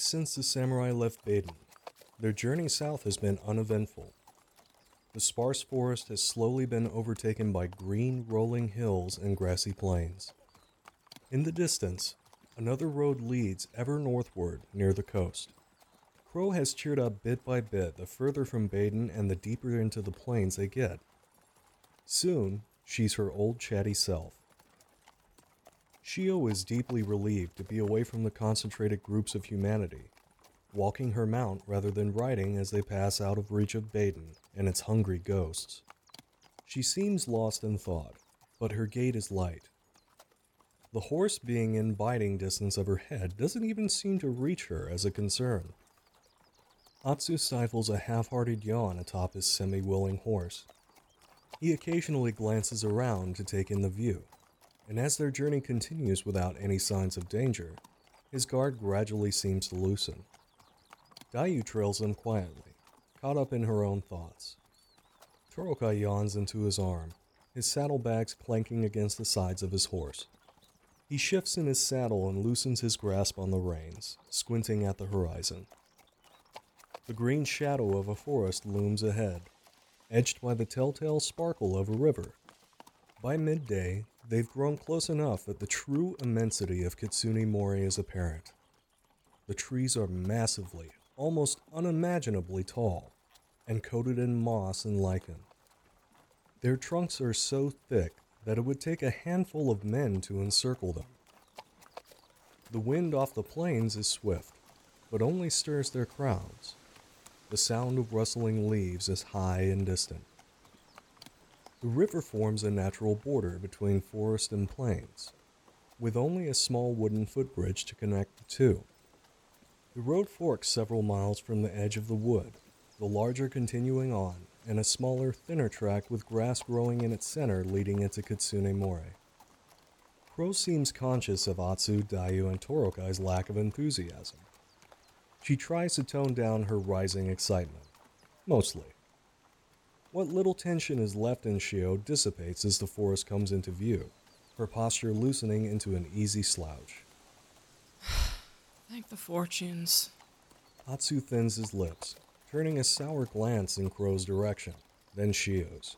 Weeks since the samurai left Baden, their journey south has been uneventful. The sparse forest has slowly been overtaken by green, rolling hills and grassy plains. In the distance, another road leads ever northward near the coast. Crow has cheered up bit by bit the further from Baden and the deeper into the plains they get. Soon, she's her old chatty self. Shio is deeply relieved to be away from the concentrated groups of humanity, walking her mount rather than riding as they pass out of reach of Baden and its hungry ghosts. She seems lost in thought, but her gait is light. The horse being in biting distance of her head doesn't even seem to reach her as a concern. Atsu stifles a half hearted yawn atop his semi willing horse. He occasionally glances around to take in the view, and as their journey continues without any signs of danger, his guard gradually seems to loosen. Dayu trails them quietly, caught up in her own thoughts. Torokai yawns into his arm, his saddlebags clanking against the sides of his horse. He shifts in his saddle and loosens his grasp on the reins, squinting at the horizon. The green shadow of a forest looms ahead, edged by the telltale sparkle of a river. By midday, they've grown close enough that the true immensity of Kitsune Mori is apparent. The trees are massively, almost unimaginably tall, and coated in moss and lichen. Their trunks are so thick that it would take a handful of men to encircle them. The wind off the plains is swift, but only stirs their crowns. The sound of rustling leaves is high and distant. The river forms a natural border between forest and plains, with only a small wooden footbridge to connect the two. The road forks several miles from the edge of the wood, the larger continuing on, and a smaller, thinner track with grass growing in its center leading into Kitsune Mori. Crow seems conscious of Atsu, Dayu, and Torokai's lack of enthusiasm. She tries to tone down her rising excitement. Mostly. What little tension is left in Shio dissipates as the forest comes into view, her posture loosening into an easy slouch. Thank the fortunes. Atsu thins his lips, turning a sour glance in Crow's direction, then Shio's.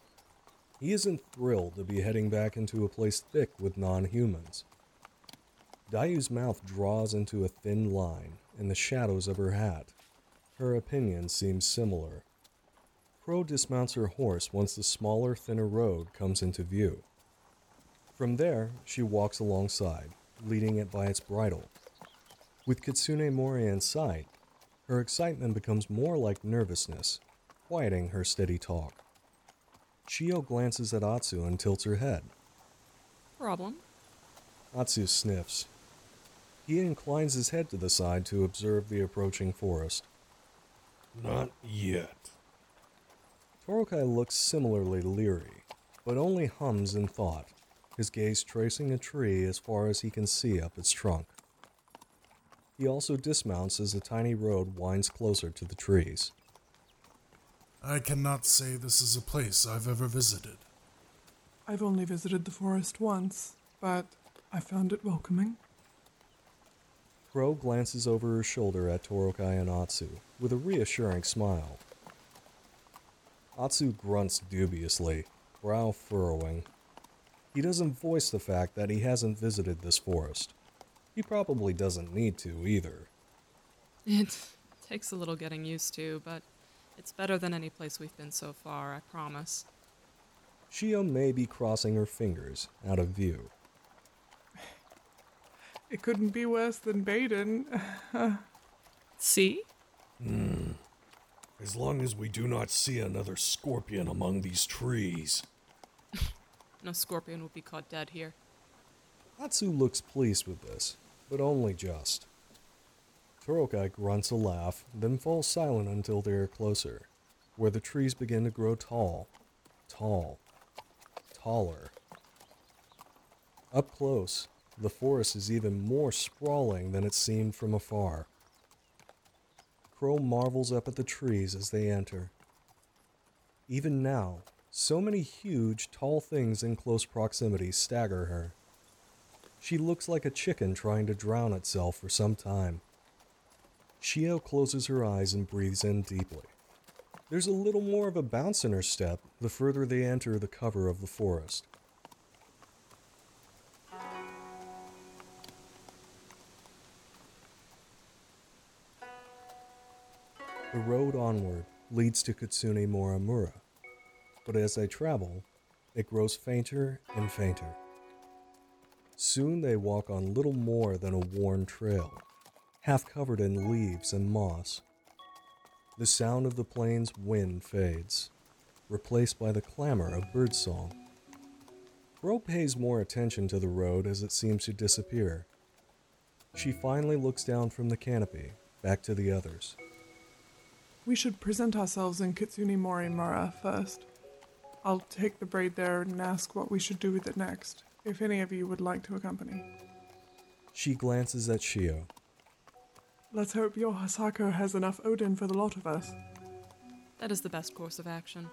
He isn't thrilled to be heading back into a place thick with non humans. Dayu's mouth draws into a thin line in the shadows of her hat. Her opinion seems similar. Crow dismounts her horse once the smaller, thinner road comes into view. From there, she walks alongside, leading it by its bridle. With Kitsune Mori in sight, her excitement becomes more like nervousness, quieting her steady talk. Shio glances at Atsu and tilts her head. Problem? Atsu sniffs. He inclines his head to the side to observe the approaching forest. Not yet. Torokai looks similarly leery, but only hums in thought, his gaze tracing a tree as far as he can see up its trunk. He also dismounts as the tiny road winds closer to the trees. I cannot say this is a place I've ever visited. I've only visited the forest once, but I found it welcoming. Crow glances over her shoulder at Torokai and Atsu with a reassuring smile. Atsu grunts dubiously, brow furrowing. He doesn't voice the fact that he hasn't visited this forest. He probably doesn't need to either. It takes a little getting used to, but it's better than any place we've been so far, I promise. Shio may be crossing her fingers, out of view. It couldn't be worse than Baden. See? Hmm. As long as we do not see another scorpion among these trees. No scorpion will be caught dead here. Atsu looks pleased with this, but only just. Torokai grunts a laugh, then falls silent until they are closer, where the trees begin to grow tall, tall, taller. Up close, the forest is even more sprawling than it seemed from afar. Crow marvels up at the trees as they enter. Even now, so many huge, tall things in close proximity stagger her. She looks like a chicken trying to drown itself for some time. Shio closes her eyes and breathes in deeply. There's a little more of a bounce in her step the further they enter the cover of the forest. The road onward leads to Kitsune Morimura, but as they travel, it grows fainter and fainter. Soon they walk on little more than a worn trail, half covered in leaves and moss. The sound of the plain's wind fades, replaced by the clamor of birdsong. Crow pays more attention to the road as it seems to disappear. She finally looks down from the canopy, back to the others. We should present ourselves in Kitsune Morimura first. I'll take the braid there and ask what we should do with it next, if any of you would like to accompany. She glances at Shio. Let's hope your Hasako has enough oden for the lot of us. That is the best course of action.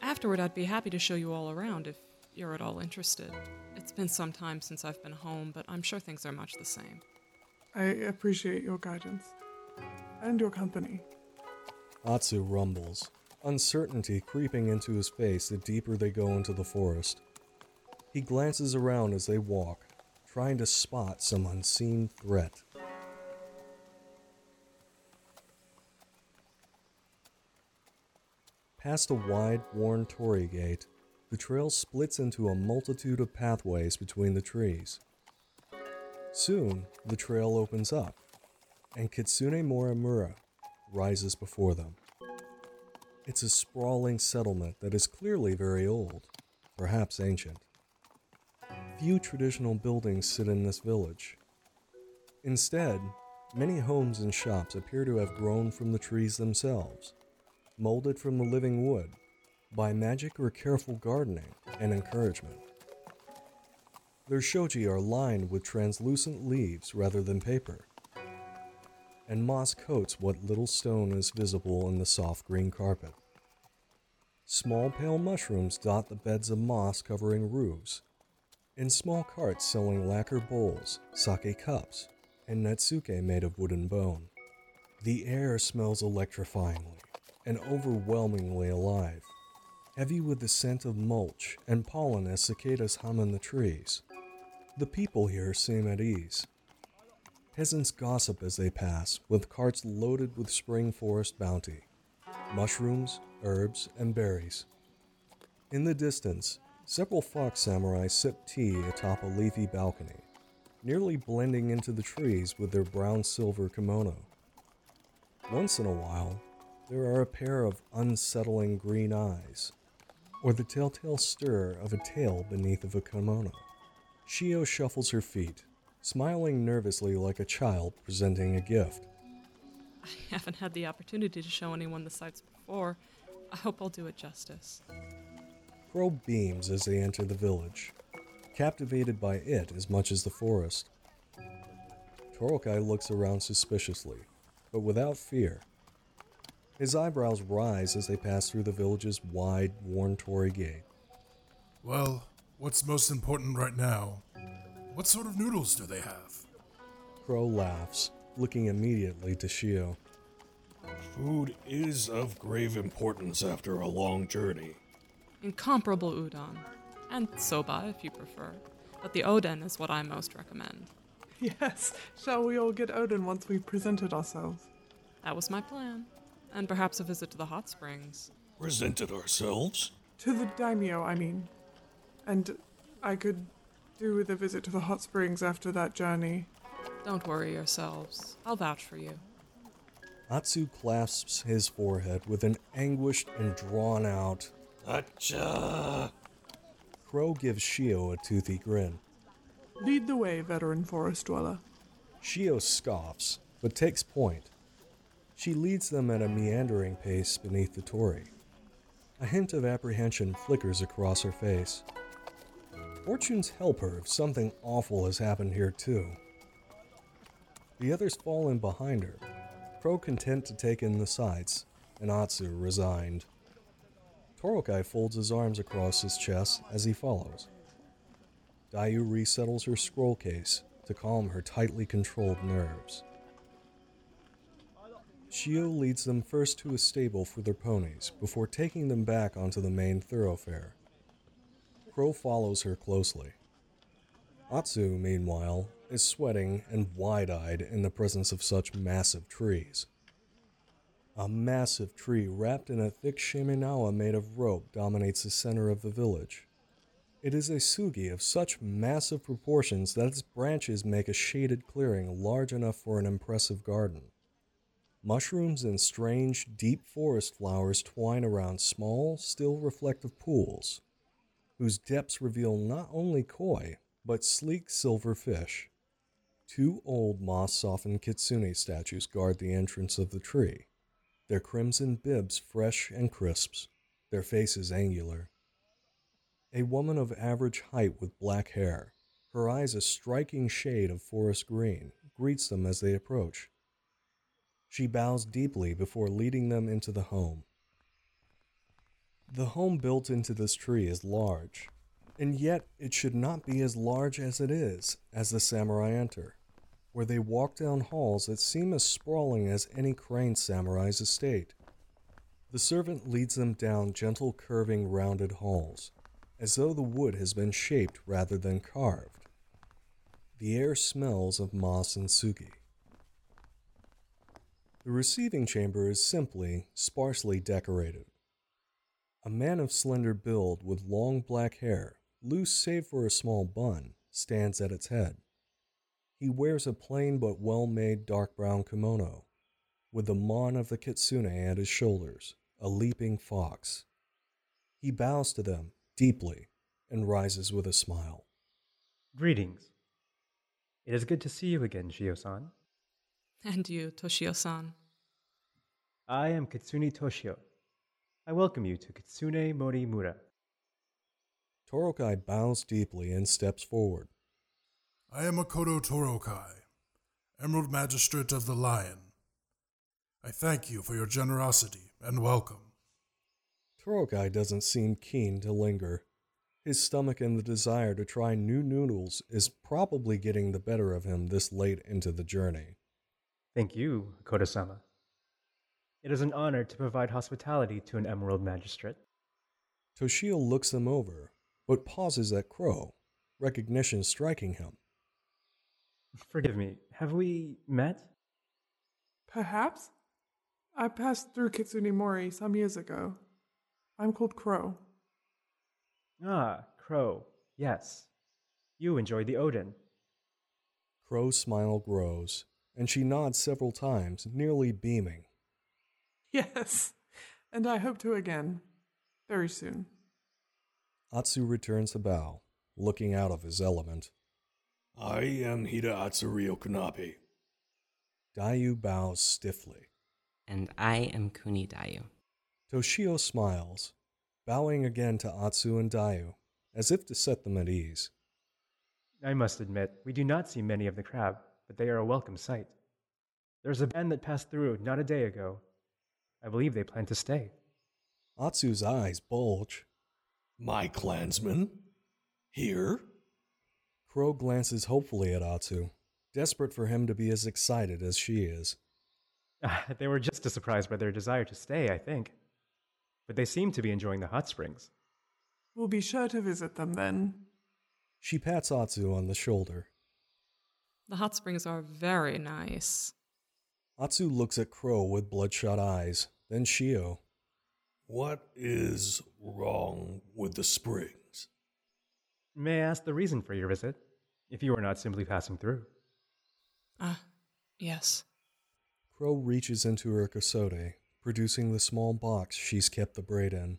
Afterward, I'd be happy to show you all around if you're at all interested. It's been some time since I've been home, but I'm sure things are much the same. I appreciate your guidance. And your company. Atsu rumbles, uncertainty creeping into his face the deeper they go into the forest. He glances around as they walk, trying to spot some unseen threat. Past a wide, worn torii gate, the trail splits into a multitude of pathways between the trees. Soon, the trail opens up, and Kitsune Morimura rises before them. It's a sprawling settlement that is clearly very old, perhaps ancient. Few traditional buildings sit in this village. Instead, many homes and shops appear to have grown from the trees themselves, molded from the living wood by magic or careful gardening and encouragement. Their shoji are lined with translucent leaves rather than paper, and moss coats what little stone is visible in the soft green carpet. Small pale mushrooms dot the beds of moss covering roofs, and small carts selling lacquer bowls, sake cups, and netsuke made of wooden bone. The air smells electrifyingly and overwhelmingly alive, heavy with the scent of mulch and pollen as cicadas hum in the trees. The people here seem at ease. Peasants gossip as they pass, with carts loaded with spring forest bounty mushrooms, herbs, and berries. In the distance, several fox samurai sip tea atop a leafy balcony, nearly blending into the trees with their brown silver kimono. Once in a while, there are a pair of unsettling green eyes, or the telltale stir of a tail beneath of a kimono. Shio shuffles her feet, smiling nervously like a child presenting a gift. I haven't had the opportunity to show anyone the sights before. I hope I'll do it justice. Crow beams as they enter the village, captivated by it as much as the forest. Torokai looks around suspiciously, but without fear. His eyebrows rise as they pass through the village's wide, worn torii gate. Well, what's most important right now? What sort of noodles do they have? Crow laughs, looking immediately to Shio. Food is of grave importance after a long journey. Incomparable udon. And soba, if you prefer. But the oden is what I most recommend. Yes, shall we all get oden once we've presented ourselves? That was my plan. And perhaps a visit to the hot springs. Presented ourselves? To the daimyo, I mean. And I could do with a visit to the hot springs after that journey. Don't worry yourselves. I'll vouch for you. Atsu clasps his forehead with an anguished and drawn out. Acha! Crow gives Shio a toothy grin. Lead the way, veteran forest dweller. Shio scoffs, but takes point. She leads them at a meandering pace beneath the torii. A hint of apprehension flickers across her face. Fortunes help her if something awful has happened here, too. The others fall in behind her, Crow content to take in the sights, and Atsu resigned. Torokai folds his arms across his chest as he follows. Dayu resettles her scroll case to calm her tightly controlled nerves. Shio leads them first to a stable for their ponies before taking them back onto the main thoroughfare. Crow follows her closely. Atsu, meanwhile, is sweating and wide eyed in the presence of such massive trees. A massive tree wrapped in a thick shimenawa made of rope dominates the center of the village. It is a sugi of such massive proportions that its branches make a shaded clearing large enough for an impressive garden. Mushrooms and strange, deep forest flowers twine around small, still reflective pools, whose depths reveal not only koi, but sleek silver fish. Two old moss softened kitsune statues guard the entrance of the tree their crimson bibs fresh and crisp, their faces angular. A woman of average height with black hair, her eyes a striking shade of forest green, greets them as they approach. She bows deeply before leading them into the home. The home built into this tree is large, and yet it should not be as large as it is as the samurai enter where they walk down halls that seem as sprawling as any crane samurai's estate. The servant leads them down gentle, curving, rounded halls, as though the wood has been shaped rather than carved. The air smells of moss and sugi. The receiving chamber is simply, sparsely decorated. A man of slender build with long black hair, loose save for a small bun, stands at its head. He wears a plain but well made dark brown kimono, with the mon of the kitsune at his shoulders, a leaping fox. He bows to them deeply and rises with a smile. Greetings. It is good to see you again, Shio-san. And you, Toshio-san. I am Kitsune Toshio. I welcome you to Kitsune Morimura. Torokai bows deeply and steps forward. I am Akodo Torokai, Emerald Magistrate of the Lion. I thank you for your generosity and welcome. Torokai doesn't seem keen to linger. His stomach and the desire to try new noodles is probably getting the better of him this late into the journey. Thank you, Akodo sama. It is an honor to provide hospitality to an Emerald Magistrate. Toshio looks them over, but pauses at Crow, recognition striking him. Forgive me, have we met? Perhaps? I passed through Kitsune Mori some years ago. I'm called Crow. Ah, Crow, yes. You enjoyed the oden. Crow's smile grows, and she nods several times, nearly beaming. Yes, and I hope to again. Very soon. Atsu returns a bow, looking out of his element. I am Hideatsu Ryokunabe. Dayu bows stiffly. And I am Kuni Dayu. Toshio smiles, bowing again to Atsu and Dayu, as if to set them at ease. I must admit, we do not see many of the crab, but they are a welcome sight. There's a band that passed through not a day ago. I believe they plan to stay. Atsu's eyes bulge. My clansmen? Here? Crow glances hopefully at Atsu, desperate for him to be as excited as she is. they were just as surprised by their desire to stay, I think. But they seem to be enjoying the hot springs. We'll be sure to visit them then. She pats Atsu on the shoulder. The hot springs are very nice. Atsu looks at Crow with bloodshot eyes, then Shio. What is wrong with the springs? May I ask the reason for your visit, if you are not simply passing through? Ah, yes. Crow reaches into her kosode, producing the small box she's kept the braid in.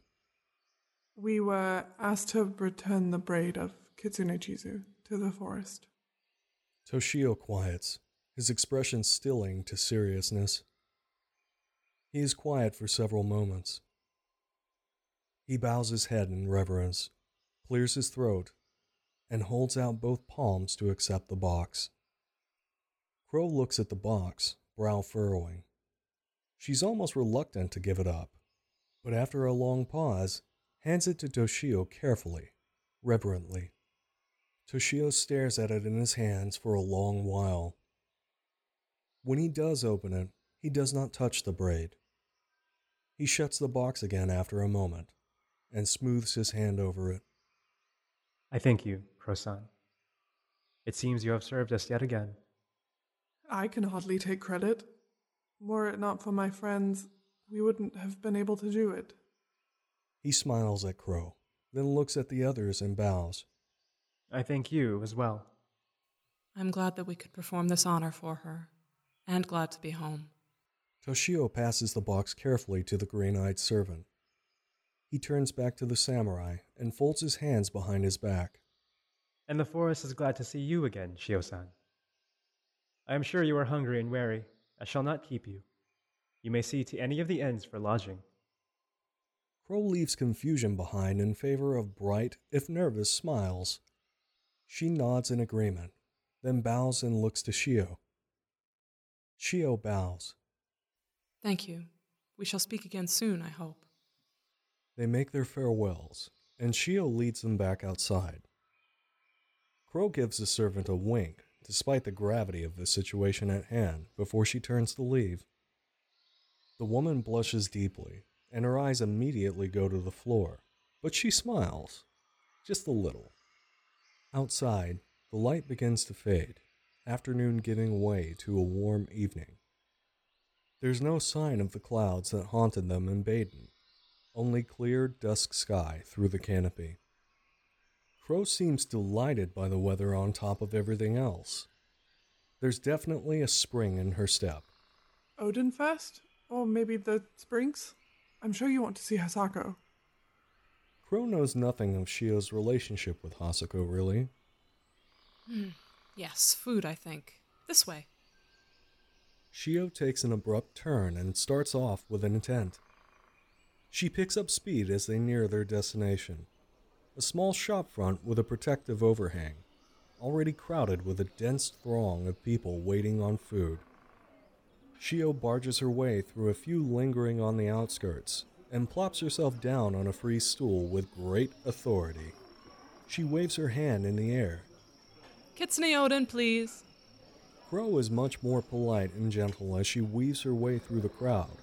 We were asked to return the braid of Kitsune Chizu to the forest. Toshio quiets, his expression stilling to seriousness. He is quiet for several moments. He bows his head in reverence, clears his throat, and holds out both palms to accept the box. Crow looks at the box, brow furrowing. She's almost reluctant to give it up, but after a long pause, hands it to Toshio carefully, reverently. Toshio stares at it in his hands for a long while. When he does open it, He does not touch the braid. He shuts the box again after a moment and smooths his hand over it. I thank you, Crow-san. It seems you have served us yet again. I can hardly take credit. Were it not for my friends, we wouldn't have been able to do it. He smiles at Crow, then looks at the others and bows. I thank you as well. I'm glad that we could perform this honor for her, and glad to be home. Toshio passes the box carefully to the green eyed servant. He turns back to the samurai and folds his hands behind his back. And the forest is glad to see you again, Shio-san. I am sure you are hungry and weary. I shall not keep you. You may see to any of the inns for lodging. Crow leaves confusion behind in favor of bright, if nervous, smiles. She nods in agreement, then bows and looks to Shio. Shio bows. Thank you. We shall speak again soon, I hope. They make their farewells, and Shio leads them back outside. Crow gives the servant a wink, despite the gravity of the situation at hand, before she turns to leave. The woman blushes deeply, and her eyes immediately go to the floor, but she smiles, just a little. Outside, the light begins to fade, afternoon giving way to a warm evening. There's no sign of the clouds that haunted them in Baden, only clear dusk sky through the canopy. Crow seems delighted by the weather on top of everything else. There's definitely a spring in her step. Odenfest? Or maybe the Springs? I'm sure you want to see Hasako. Crow knows nothing of Shio's relationship with Hasako, really. Hmm. Yes, food, I think. This way. Shio takes an abrupt turn and starts off with an intent. She picks up speed as they near their destination a small shop front with a protective overhang, already crowded with a dense throng of people waiting on food. Shio barges her way through a few lingering on the outskirts and plops herself down on a free stool with great authority. She waves her hand in the air. Kitsune Oden, please. Crow is much more polite and gentle as she weaves her way through the crowd,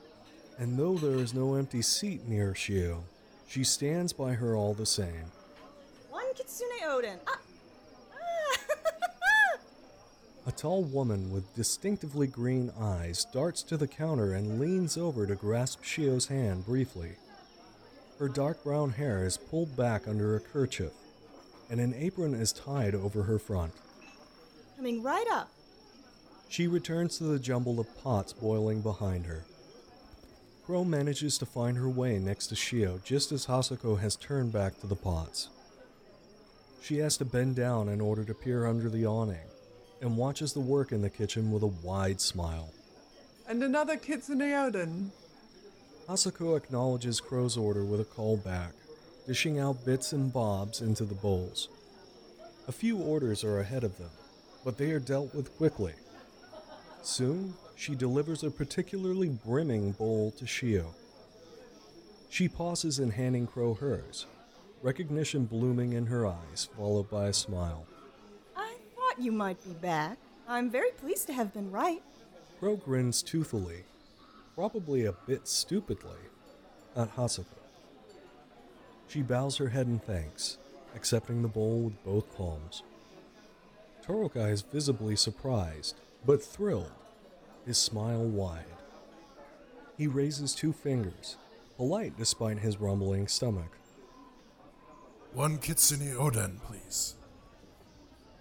and though there is no empty seat near Shio, she stands by her all the same. One Kitsune Oden. Ah. A tall woman with distinctively green eyes darts to the counter and leans over to grasp Shio's hand briefly. Her dark brown hair is pulled back under a kerchief, and an apron is tied over her front. Coming right up. She returns to the jumble of pots boiling behind her. Crow manages to find her way next to Shio just as Hasako has turned back to the pots. She has to bend down in order to peer under the awning and watches the work in the kitchen with a wide smile. And another Kitsune Oden. Hasako acknowledges Crow's order with a call back, dishing out bits and bobs into the bowls. A few orders are ahead of them, but they are dealt with quickly. Soon, she delivers a particularly brimming bowl to Shio. She pauses in handing Crow hers, recognition blooming in her eyes, followed by a smile. I thought you might be back. I'm very pleased to have been right. Crow grins toothily, probably a bit stupidly, at Hasako. She bows her head in thanks, accepting the bowl with both palms. Torokai is visibly surprised, but thrilled, his smile wide. He raises two fingers, polite despite his rumbling stomach. One Kitsune Oden, please.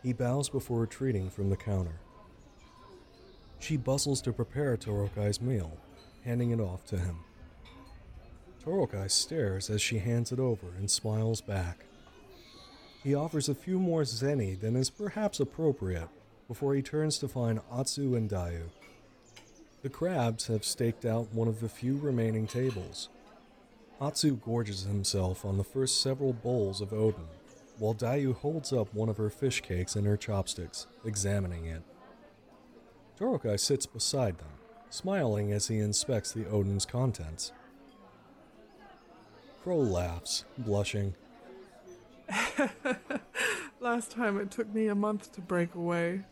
He bows before retreating from the counter. She bustles to prepare Torokai's meal, handing it off to him. Torokai stares as she hands it over and smiles back. He offers a few more zeni than is perhaps appropriate before he turns to find Atsu and Dayu. The crabs have staked out one of the few remaining tables. Atsu gorges himself on the first several bowls of oden, while Dayu holds up one of her fish cakes in her chopsticks, examining it. Torokai sits beside them, smiling as he inspects the oden's contents. Crow laughs, blushing. Last time it took me a month to break away.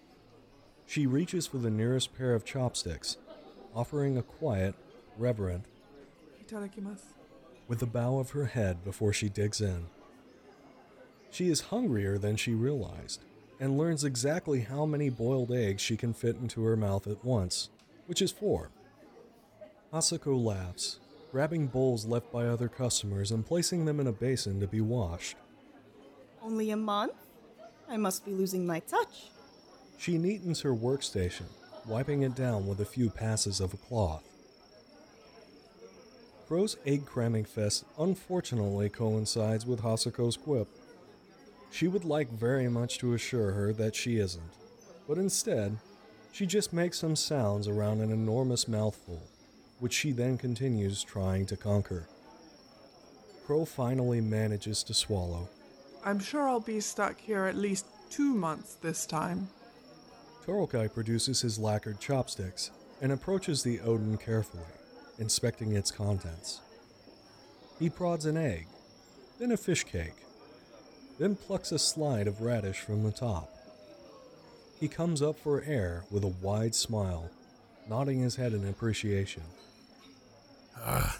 She reaches for the nearest pair of chopsticks, offering a quiet, reverent, Itadakimasu. with a bow of her head before she digs in. She is hungrier than she realized, and learns exactly how many boiled eggs she can fit into her mouth at once, which is four. Hasako laughs, grabbing bowls left by other customers and placing them in a basin to be washed. Only a month? I must be losing my touch. She neatens her workstation, wiping it down with a few passes of a cloth. Crow's egg cramming fest unfortunately coincides with Hasako's quip. She would like very much to assure her that she isn't, but instead, she just makes some sounds around an enormous mouthful, which she then continues trying to conquer. Crow finally manages to swallow. I'm sure I'll be stuck here at least two months this time. Torokai produces his lacquered chopsticks and approaches the oden carefully, inspecting its contents. He prods an egg, then a fish cake, then plucks a slide of radish from the top. He comes up for air with a wide smile, nodding his head in appreciation. Ah,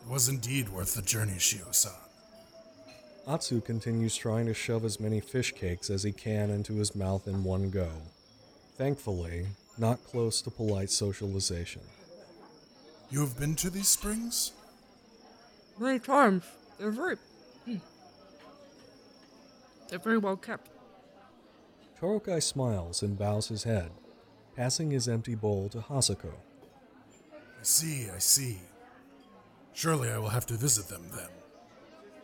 it was indeed worth the journey, Shio-san. Atsu continues trying to shove as many fish cakes as he can into his mouth in one go. Thankfully, not close to polite socialization. You have been to these springs? Many times. They're very. hmm. They're very well kept. Torokai smiles and bows his head, passing his empty bowl to Hasako. I see, I see. Surely I will have to visit them then.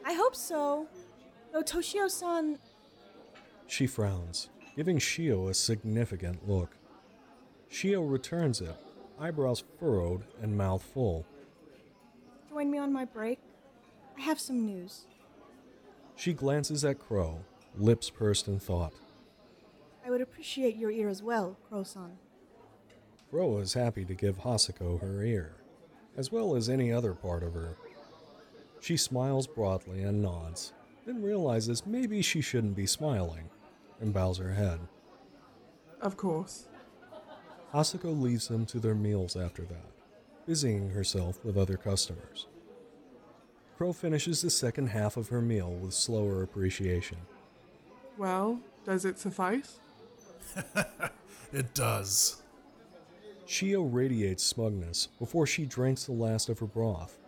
I hope so. Though Toshio san. She frowns, giving Shio a significant look. Shio returns it, eyebrows furrowed and mouth full. join me on my break. I have some news. She glances at Crow, lips pursed in thought. I would appreciate your ear as well, Crow-san. Crow is happy to give Hasako her ear, as well as any other part of her. She smiles broadly and nods, then realizes maybe she shouldn't be smiling, and bows her head. Of course. Hasako leaves them to their meals after that, busying herself with other customers. Crow finishes the second half of her meal with slower appreciation. Well, does it suffice? It does. Shio radiates smugness before she drinks the last of her broth,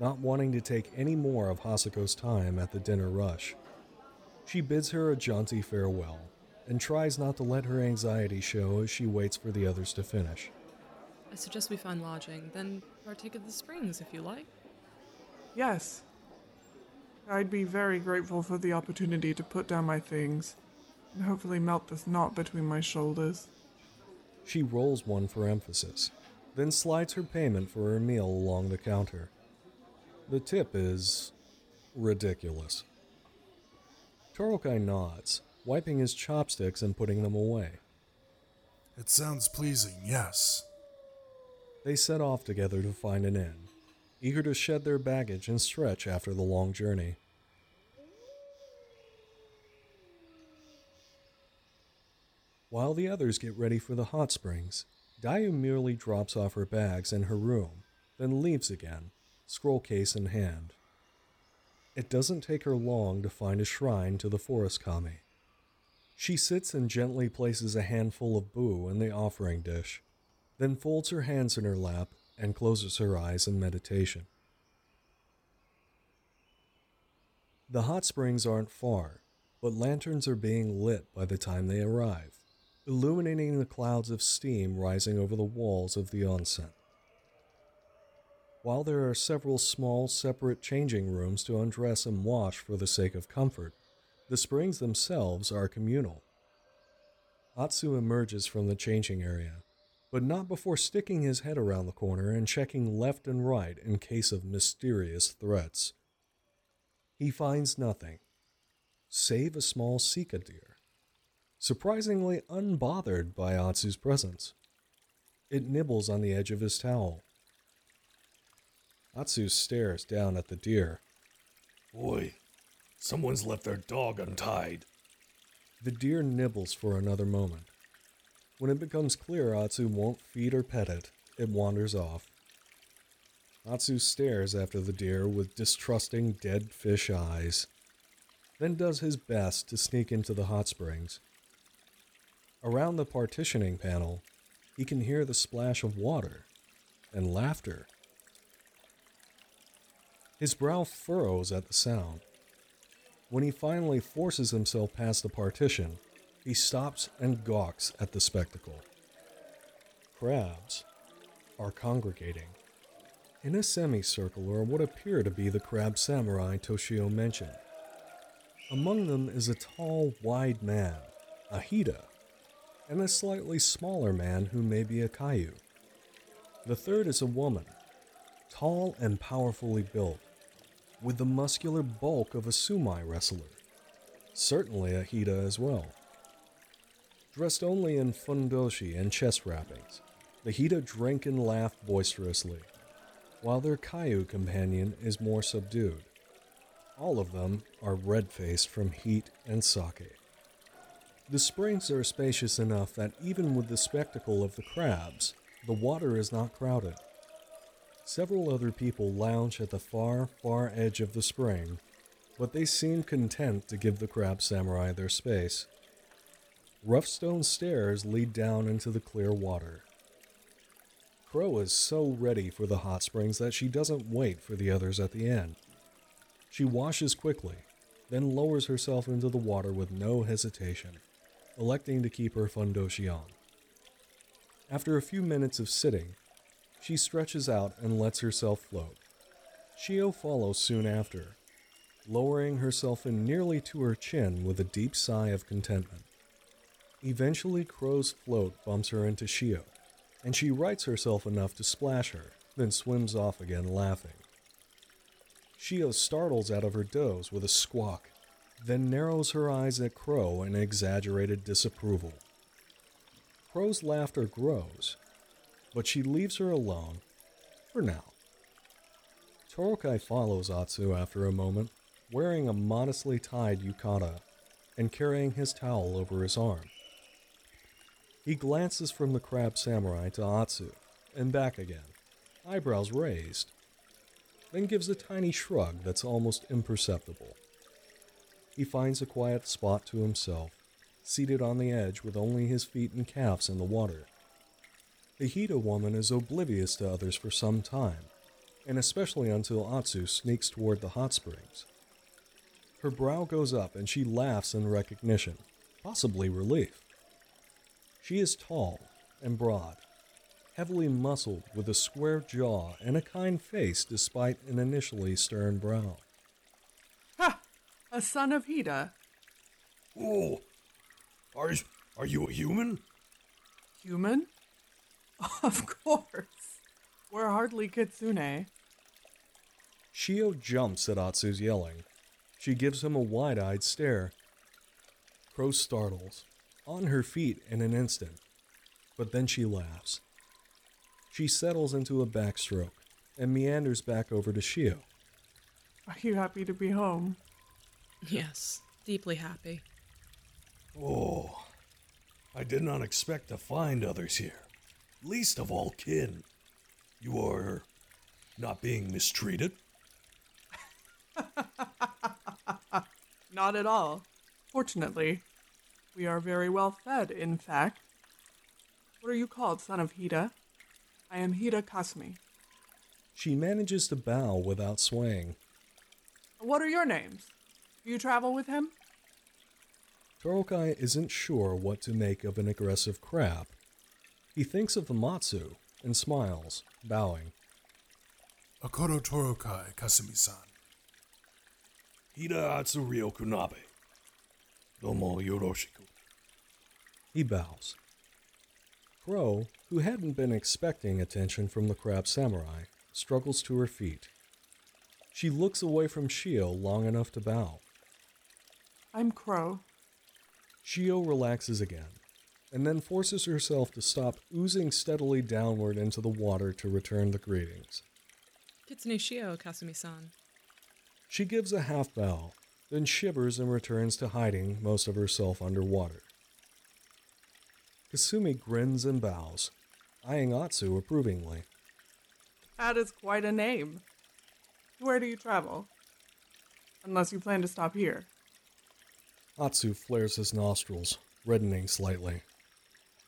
not wanting to take any more of Hasako's time at the dinner rush. She bids her a jaunty farewell and tries not to let her anxiety show as she waits for the others to finish. I suggest we find lodging, then partake of the springs if you like. Yes. I'd be very grateful for the opportunity to put down my things and hopefully melt this knot between my shoulders. She rolls one for emphasis, then slides her payment for her meal along the counter. The tip is ridiculous. Torokai nods, wiping his chopsticks and putting them away. It sounds pleasing, yes. They set off together to find an inn, eager to shed their baggage and stretch after the long journey. While the others get ready for the hot springs, Dayu merely drops off her bags in her room, then leaves again, scroll case in hand. It doesn't take her long to find a shrine to the forest kami. She sits and gently places a handful of bu in the offering dish, then folds her hands in her lap and closes her eyes in meditation. The hot springs aren't far, but lanterns are being lit by the time they arrive, illuminating the clouds of steam rising over the walls of the onsen. While there are several small, separate changing rooms to undress and wash for the sake of comfort, the springs themselves are communal. Atsu emerges from the changing area, but not before sticking his head around the corner and checking left and right in case of mysterious threats. He finds nothing, save a small sika deer, surprisingly unbothered by Atsu's presence. It nibbles on the edge of his towel. Atsu stares down at the deer. Boy, someone's left their dog untied. The deer nibbles for another moment. When it becomes clear Atsu won't feed or pet it, it wanders off. Atsu stares after the deer with distrusting dead fish eyes, then does his best to sneak into the hot springs. Around the partitioning panel, he can hear the splash of water and laughter. His brow furrows at the sound. When he finally forces himself past the partition, he stops and gawks at the spectacle. Crabs are congregating. In a semicircle are what appear to be the crab samurai Toshio mentioned. Among them is a tall, wide man, a Hida, and a slightly smaller man who may be a Kaiu. The third is a woman, tall and powerfully built, with the muscular bulk of a sumo wrestler, certainly a Hida as well. Dressed only in fundoshi and chest wrappings, the Hida drink and laugh boisterously, while their Kaiu companion is more subdued. All of them are red faced from heat and sake. The springs are spacious enough that even with the spectacle of the crabs, the water is not crowded. Several other people lounge at the far, far edge of the spring, but they seem content to give the crab samurai their space. Rough stone stairs lead down into the clear water. Crow is so ready for the hot springs that she doesn't wait for the others at the end. She washes quickly, then lowers herself into the water with no hesitation, electing to keep her fundoshi on. After a few minutes of sitting, she stretches out and lets herself float. Shio follows soon after, lowering herself in nearly to her chin with a deep sigh of contentment. Eventually, Crow's float bumps her into Shio, and she rights herself enough to splash her, then swims off again laughing. Shio startles out of her doze with a squawk, then narrows her eyes at Crow in exaggerated disapproval. Crow's laughter grows, but she leaves her alone for now. Torokai follows Atsu after a moment, wearing a modestly tied yukata and carrying his towel over his arm. He glances from the crab samurai to Atsu and back again, eyebrows raised, then gives a tiny shrug that's almost imperceptible. He finds a quiet spot to himself, seated on the edge with only his feet and calves in the water. The Hida woman is oblivious to others for some time, and especially until Atsu sneaks toward the hot springs. Her brow goes up and she laughs in recognition, possibly relief. She is tall and broad, heavily muscled with a square jaw and a kind face despite an initially stern brow. Ha! A son of Hida. Oh, are, are you a human? Human? Of course. We're hardly kitsune. Shio jumps at Atsu's yelling. She gives him a wide eyed stare. Crow startles, on her feet in an instant, but then she laughs. She settles into a backstroke and meanders back over to Shio. Are you happy to be home? Yes, deeply happy. Oh, I did not expect to find others here. Least of all kin. You are not being mistreated? Not at all. Fortunately, we are very well fed, in fact. What are you called, son of Hida? I am Hida Kasumi. She manages to bow without swaying. What are your names? Do you travel with him? Torokai isn't sure what to make of an aggressive crab. He thinks of the Matsu and smiles, bowing. Akodo Torokai, Kasumi-san. Hida Atsuryo Kunabe. Domo yoroshiku. He bows. Crow, who hadn't been expecting attention from the crab samurai, struggles to her feet. She looks away from Shio long enough to bow. I'm Crow. Shio relaxes again, and then forces herself to stop oozing steadily downward into the water to return the greetings. Kitsune Shio, Kasumi-san. She gives a half bow, then shivers and returns to hiding most of herself underwater. Kasumi grins and bows, eyeing Atsu approvingly. That is quite a name. Where do you travel? Unless you plan to stop here. Atsu flares his nostrils, reddening slightly.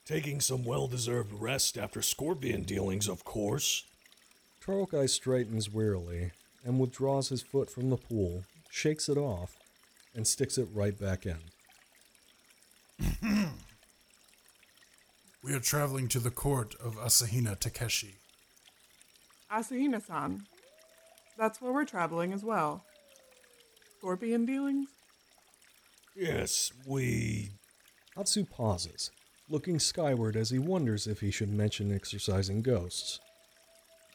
Taking some well deserved rest after scorpion dealings, of course. Torokai straightens wearily and withdraws his foot from the pool, shakes it off, and sticks it right back in. We are traveling to the court of Asahina Takeshi. Asahina san. That's where we're traveling as well. Scorpion dealings? Yes, we. Atsu pauses, looking skyward as he wonders if he should mention exercising ghosts.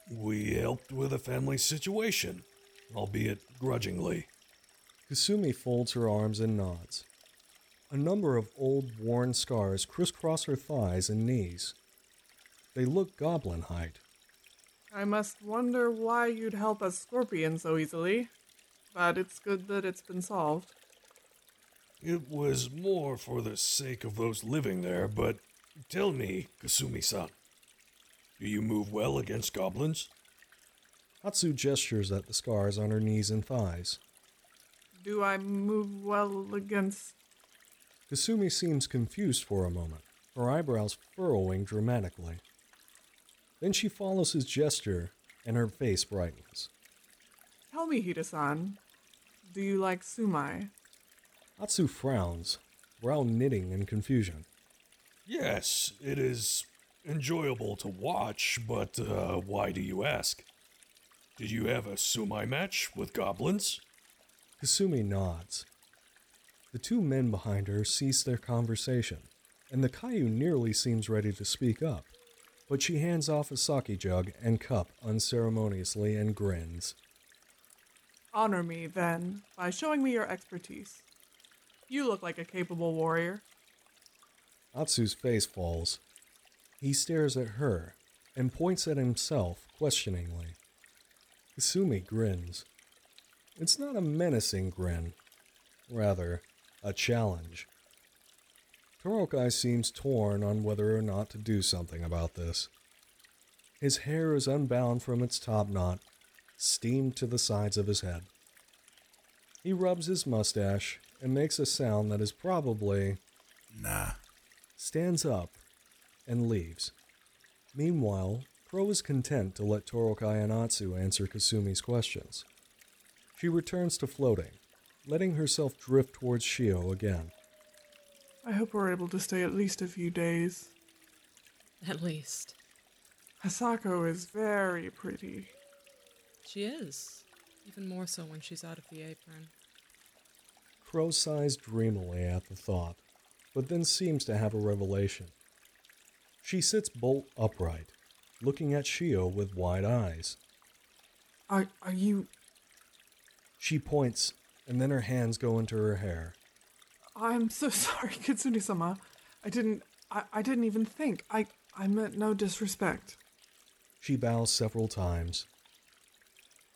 We helped with a family situation, albeit grudgingly. Kasumi folds her arms and nods. A number of old, worn scars crisscross her thighs and knees. They look goblin height. I must wonder why you'd help a scorpion so easily. But it's good that it's been solved. It was more for the sake of those living there, but tell me, Kasumi san, do you move well against goblins? Atsu gestures at the scars on her knees and thighs. Do I move well against. Kasumi seems confused for a moment, her eyebrows furrowing dramatically. Then she follows his gesture, and her face brightens. Tell me, Hida san. Do you like sumai? Atsu frowns, brow knitting in confusion. Yes, it is enjoyable to watch, but uh, why do you ask? Did you have a sumai match with goblins? Kasumi nods. The two men behind her cease their conversation, and the Kaiu nearly seems ready to speak up, but she hands off a sake jug and cup unceremoniously and grins. Honor me, then, by showing me your expertise. You look like a capable warrior. Atsu's face falls. He stares at her and points at himself questioningly. Kasumi grins. It's not a menacing grin, rather, a challenge. Torokai seems torn on whether or not to do something about this. His hair is unbound from its top knot, steamed to the sides of his head. He rubs his mustache and makes a sound that is probably Nah. stands up, and leaves. Meanwhile, Crow is content to let Torokai and Atsu answer Kasumi's questions. She returns to floating, letting herself drift towards Shio again. I hope we're able to stay at least a few days. At least. Hasako is very pretty. She is. Even more so when she's out of the apron. Crow sighs dreamily at the thought, but then seems to have a revelation. She sits bolt upright, looking at Shio with wide eyes. Are, are you. She points, and then her hands go into her hair. I'm so sorry, Kitsune sama. I didn't. I, I didn't even think. I, I meant no disrespect. She bows several times.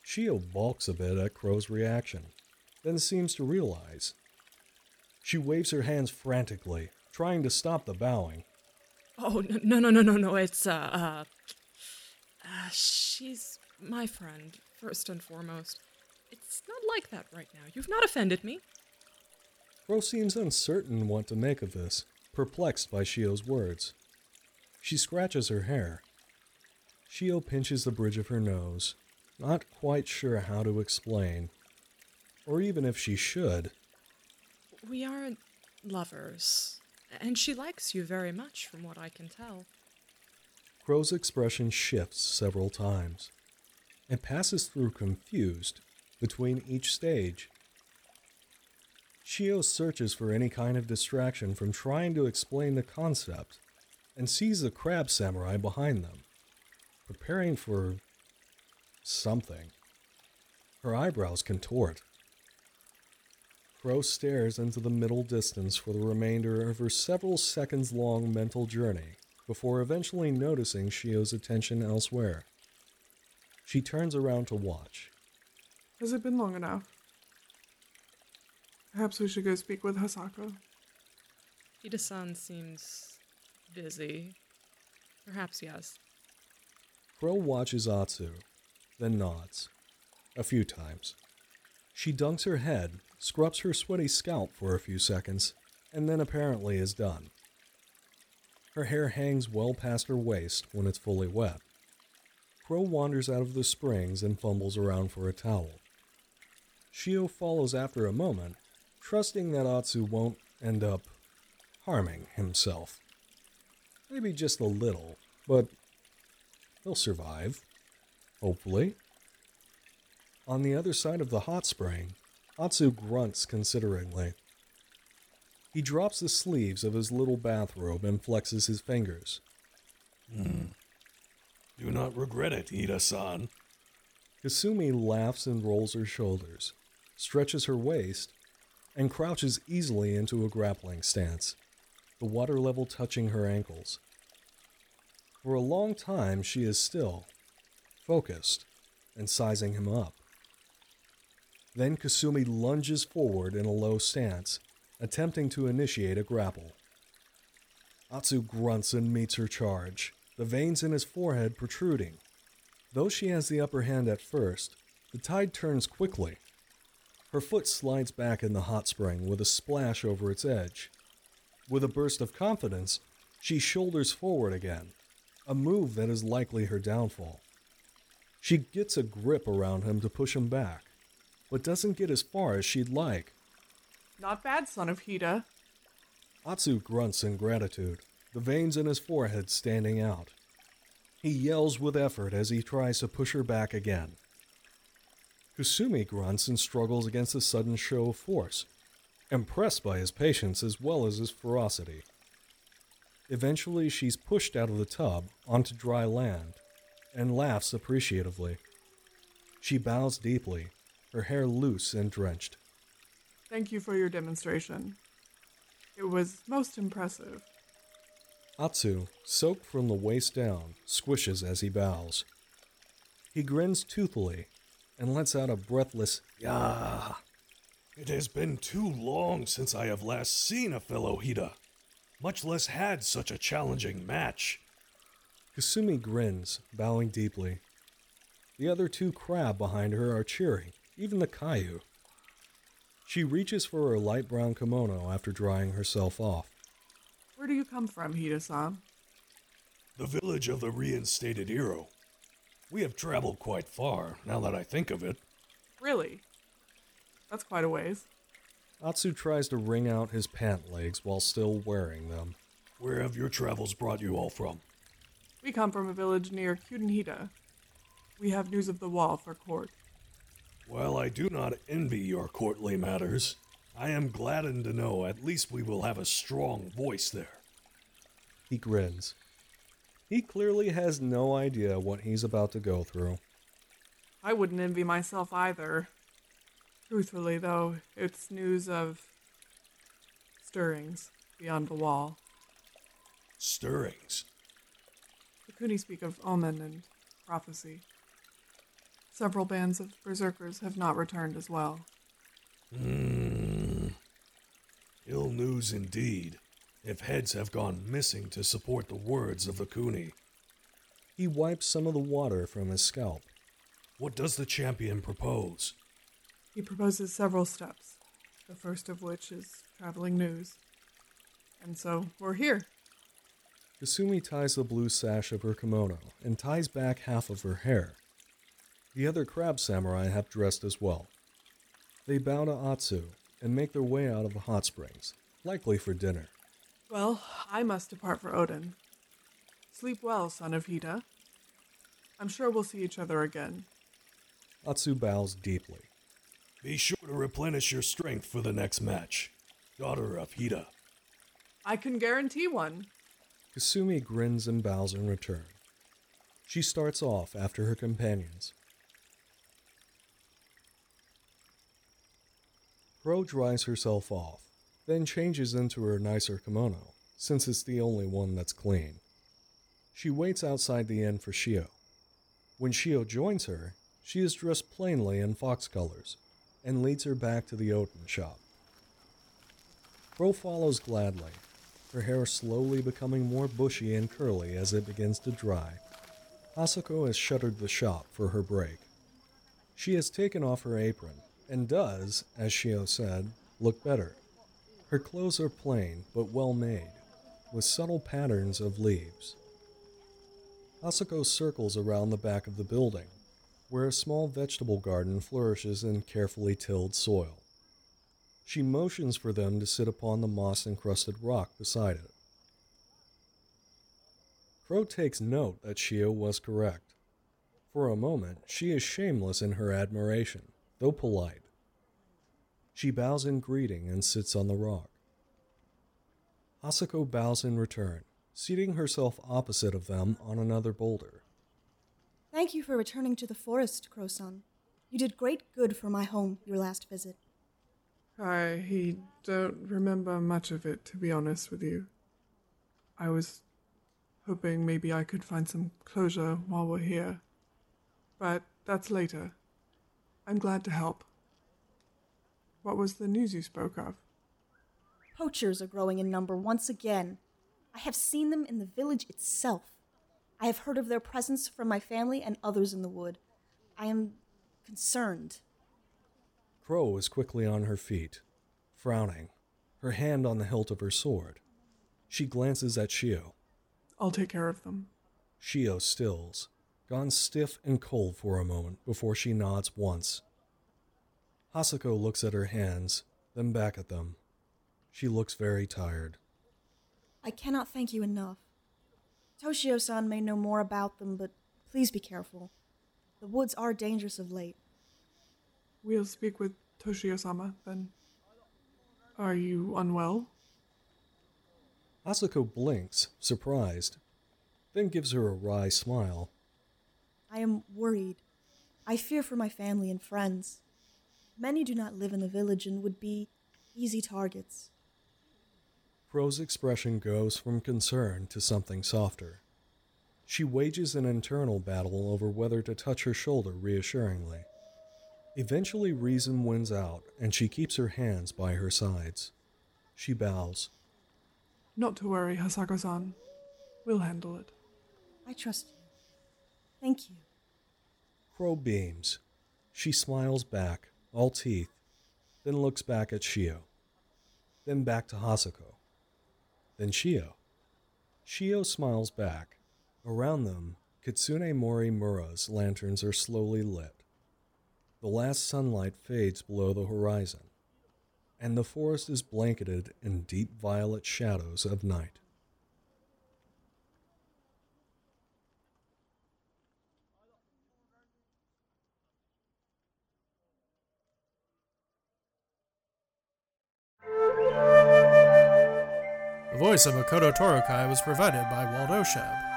Shio balks a bit at Crow's reaction, then seems to realize. She waves her hands frantically, trying to stop the bowing. Oh, no, no, no, no, no. It's, uh, uh, uh, she's my friend, first and foremost. It's not like that right now. You've not offended me. Crow seems uncertain what to make of this, perplexed by Shio's words. She scratches her hair. Shio pinches the bridge of her nose, not quite sure how to explain, or even if she should. We aren't lovers, and she likes you very much, from what I can tell. Crow's expression shifts several times. and passes through confused between each stage. Shio searches for any kind of distraction from trying to explain the concept and sees the crab samurai behind them, preparing for something. Her eyebrows contort. Crow stares into the middle distance for the remainder of her several seconds long mental journey before eventually noticing Shio's attention elsewhere. She turns around to watch. Has it been long enough? Perhaps we should go speak with Hasako. Hida san seems busy. Perhaps yes. Crow watches Atsu, then nods. A few times. She dunks her head, scrubs her sweaty scalp for a few seconds, and then apparently is done. Her hair hangs well past her waist when it's fully wet. Crow wanders out of the springs and fumbles around for a towel. Shio follows after a moment, trusting that Atsu won't end up harming himself. Maybe just a little, but he'll survive. Hopefully. On the other side of the hot spring, Atsu grunts consideringly. He drops the sleeves of his little bathrobe and flexes his fingers. Hmm. Do not regret it, Hida san. Kasumi laughs and rolls her shoulders, stretches her waist, and crouches easily into a grappling stance, the water level touching her ankles. For a long time, she is still, focused, and sizing him up. Then Kasumi lunges forward in a low stance, attempting to initiate a grapple. Atsu grunts and meets her charge, the veins in his forehead protruding. Though she has the upper hand at first, the tide turns quickly. Her foot slides back in the hot spring with a splash over its edge. With a burst of confidence, she shoulders forward again, a move that is likely her downfall. She gets a grip around him to push him back, but doesn't get as far as she'd like. Not bad, son of Hida. Atsu grunts in gratitude, the veins in his forehead standing out. He yells with effort as he tries to push her back again. Kasumi grunts and struggles against a sudden show of force, impressed by his patience as well as his ferocity. Eventually, she's pushed out of the tub onto dry land and laughs appreciatively. She bows deeply, her hair loose and drenched. Thank you for your demonstration. It was most impressive. Atsu, soaked from the waist down, squishes as he bows. He grins toothily and lets out a breathless yah. It has been too long since I have last seen a fellow Hida, much less had such a challenging match. Kasumi grins, bowing deeply. The other two crab behind her are cheering, even the Kaiu. She reaches for her light brown kimono after drying herself off. Where do you come from, Hida-san? The village of the reinstated hero. We have traveled quite far, now that I think of it. Really? That's quite a ways. Atsu tries to wring out his pant legs while still wearing them. Where have your travels brought you all from? We come from a village near Kyuden Hida. We have news of the wall for court. While I do not envy your courtly matters, I am gladdened to know at least we will have a strong voice there. He grins. He clearly has no idea what he's about to go through. I wouldn't envy myself either. Truthfully, though, it's news of stirrings beyond the wall. Stirrings? The Kuni speak of omen and prophecy. Several bands of berserkers have not returned as well. Hmm. Ill news indeed, if heads have gone missing to support the words of the Kuni. He wipes some of the water from his scalp. What does the champion propose? He proposes several steps, the first of which is traveling news. And so we're here. Kasumi ties the blue sash of her kimono and ties back half of her hair. The other crab samurai have dressed as well. They bow to Atsu and make their way out of the hot springs, likely for dinner. Well, I must depart for oden. Sleep well, son of Hida. I'm sure we'll see each other again. Atsu bows deeply. Be sure to replenish your strength for the next match, daughter of Hida. I can guarantee one. Kasumi grins and bows in return. She starts off after her companions. Crow dries herself off, then changes into her nicer kimono, since it's the only one that's clean. She waits outside the inn for Shio. When Shio joins her, she is dressed plainly in fox colors and leads her back to the oden shop. Crow follows gladly, her hair slowly becoming more bushy and curly as it begins to dry. Hasako has shuttered the shop for her break. She has taken off her apron and does, as Shio said, look better. Her clothes are plain but well made, with subtle patterns of leaves. Hasako circles around the back of the building, where a small vegetable garden flourishes in carefully tilled soil. She motions for them to sit upon the moss encrusted rock beside it. Crow takes note that Shio was correct. For a moment, she is shameless in her admiration, though polite. She bows in greeting and sits on the rock. Hasako bows in return, seating herself opposite of them on another boulder. Thank you for returning to the forest, Crow-san. You did great good for my home your last visit. I don't remember much of it, to be honest with you. I was hoping maybe I could find some closure while we're here. But that's later. I'm glad to help. What was the news you spoke of? Poachers are growing in number once again. I have seen them in the village itself. I have heard of their presence from my family and others in the wood. I am concerned. Crow is quickly on her feet, frowning, her hand on the hilt of her sword. She glances at Shio. I'll take care of them. Shio stills, gone stiff and cold for a moment before she nods once. Hasako looks at her hands, then back at them. She looks very tired. I cannot thank you enough. Toshio san may know more about them, but please be careful. The woods are dangerous of late. We'll speak with Toshio sama then. Are you unwell? Hasako blinks, surprised, then gives her a wry smile. I am worried. I fear for my family and friends. Many do not live in the village and would be easy targets. Crow's expression goes from concern to something softer. She wages an internal battle over whether to touch her shoulder reassuringly. Eventually, reason wins out, and she keeps her hands by her sides. She bows. Not to worry, Hasako san. We'll handle it. I trust you. Thank you. Crow beams. She smiles back, all teeth, then looks back at Shio. Then back to Hasako. Then Shio. Shio smiles back. Around them, Kitsune Mori Mura's lanterns are slowly lit. The last sunlight fades below the horizon, and the forest is blanketed in deep violet shadows of night. Voice of Makoto Torokai was provided by Waldo Shab.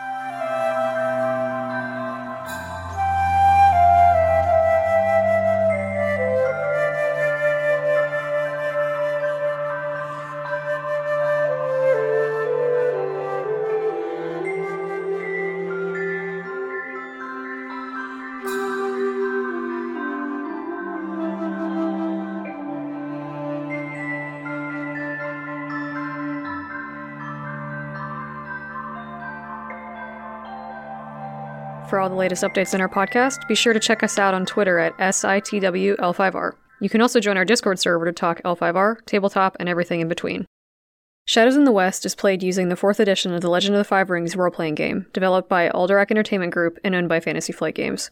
For all the latest updates in our podcast, be sure to check us out on Twitter at SITWL5R. You can also join our Discord server to talk L5R, tabletop, and everything in between. Shadows in the West is played using the 4th edition of the Legend of the Five Rings role playing game, developed by Alderac Entertainment Group and owned by Fantasy Flight Games.